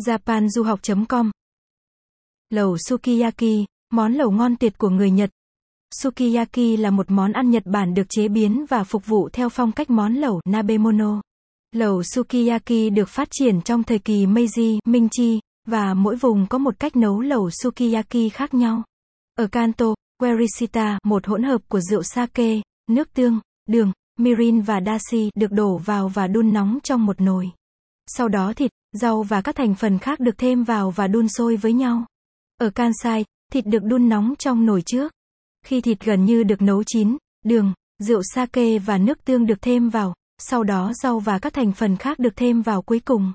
japanduhoc.com Lẩu sukiyaki, món lẩu ngon tuyệt của người Nhật. Sukiyaki là một món ăn Nhật Bản được chế biến và phục vụ theo phong cách món lẩu Nabemono. Lẩu sukiyaki được phát triển trong thời kỳ Meiji, Minh Chi, và mỗi vùng có một cách nấu lẩu sukiyaki khác nhau. Ở Kanto, Werishita, một hỗn hợp của rượu sake, nước tương, đường, mirin và dashi được đổ vào và đun nóng trong một nồi. Sau đó thịt, rau và các thành phần khác được thêm vào và đun sôi với nhau. Ở Kansai, thịt được đun nóng trong nồi trước. Khi thịt gần như được nấu chín, đường, rượu sake và nước tương được thêm vào, sau đó rau và các thành phần khác được thêm vào cuối cùng.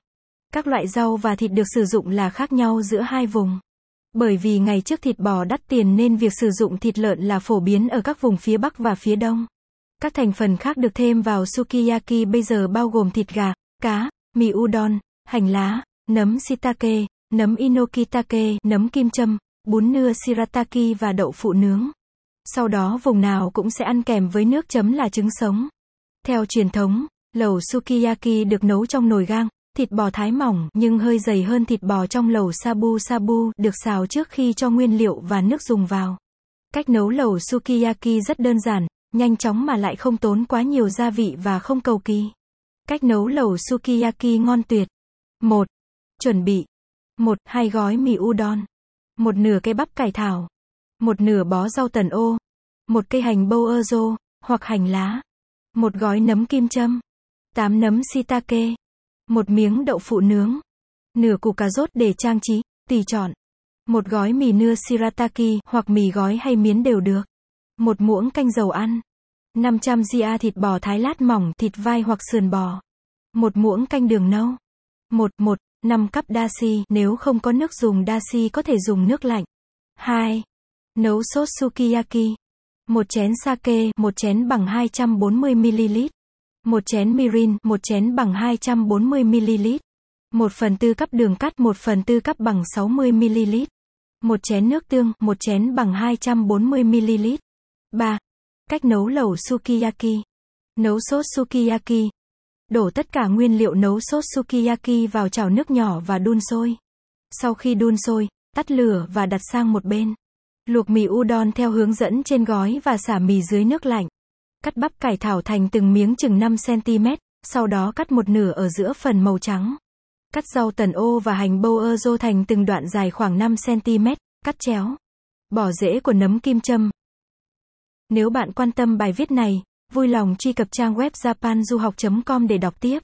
Các loại rau và thịt được sử dụng là khác nhau giữa hai vùng. Bởi vì ngày trước thịt bò đắt tiền nên việc sử dụng thịt lợn là phổ biến ở các vùng phía Bắc và phía Đông. Các thành phần khác được thêm vào sukiyaki bây giờ bao gồm thịt gà, cá, mì udon, hành lá, nấm shiitake, nấm inokitake, nấm kim châm, bún nưa shirataki và đậu phụ nướng. Sau đó vùng nào cũng sẽ ăn kèm với nước chấm là trứng sống. Theo truyền thống, lẩu sukiyaki được nấu trong nồi gang, thịt bò thái mỏng nhưng hơi dày hơn thịt bò trong lẩu sabu sabu được xào trước khi cho nguyên liệu và nước dùng vào. Cách nấu lẩu sukiyaki rất đơn giản, nhanh chóng mà lại không tốn quá nhiều gia vị và không cầu kỳ. Cách nấu lẩu sukiyaki ngon tuyệt. 1. Chuẩn bị. 1. Hai gói mì udon. Một nửa cây bắp cải thảo. Một nửa bó rau tần ô. Một cây hành bâu ơ rô, hoặc hành lá. Một gói nấm kim châm. 8 nấm shiitake. Một miếng đậu phụ nướng. Nửa củ cà rốt để trang trí, tùy chọn. Một gói mì nưa shirataki hoặc mì gói hay miến đều được. Một muỗng canh dầu ăn. 500 gia thịt bò thái lát mỏng, thịt vai hoặc sườn bò. Một muỗng canh đường nâu. 1. 1. 5 cắp dashi, nếu không có nước dùng dashi có thể dùng nước lạnh. 2. Nấu sốt sukiyaki. Một chén sake, một chén bằng 240ml. Một chén mirin, một chén bằng 240ml. Một phần tư cắp đường cắt, một phần tư cắp bằng 60ml. Một chén nước tương, một chén bằng 240ml. 3. Cách nấu lẩu sukiyaki. Nấu sốt sukiyaki. Đổ tất cả nguyên liệu nấu sốt sukiyaki vào chảo nước nhỏ và đun sôi. Sau khi đun sôi, tắt lửa và đặt sang một bên. Luộc mì udon theo hướng dẫn trên gói và xả mì dưới nước lạnh. Cắt bắp cải thảo thành từng miếng chừng 5cm, sau đó cắt một nửa ở giữa phần màu trắng. Cắt rau tần ô và hành bâu ơ rô thành từng đoạn dài khoảng 5cm, cắt chéo. Bỏ rễ của nấm kim châm. Nếu bạn quan tâm bài viết này, vui lòng truy cập trang web japanduhoc.com để đọc tiếp.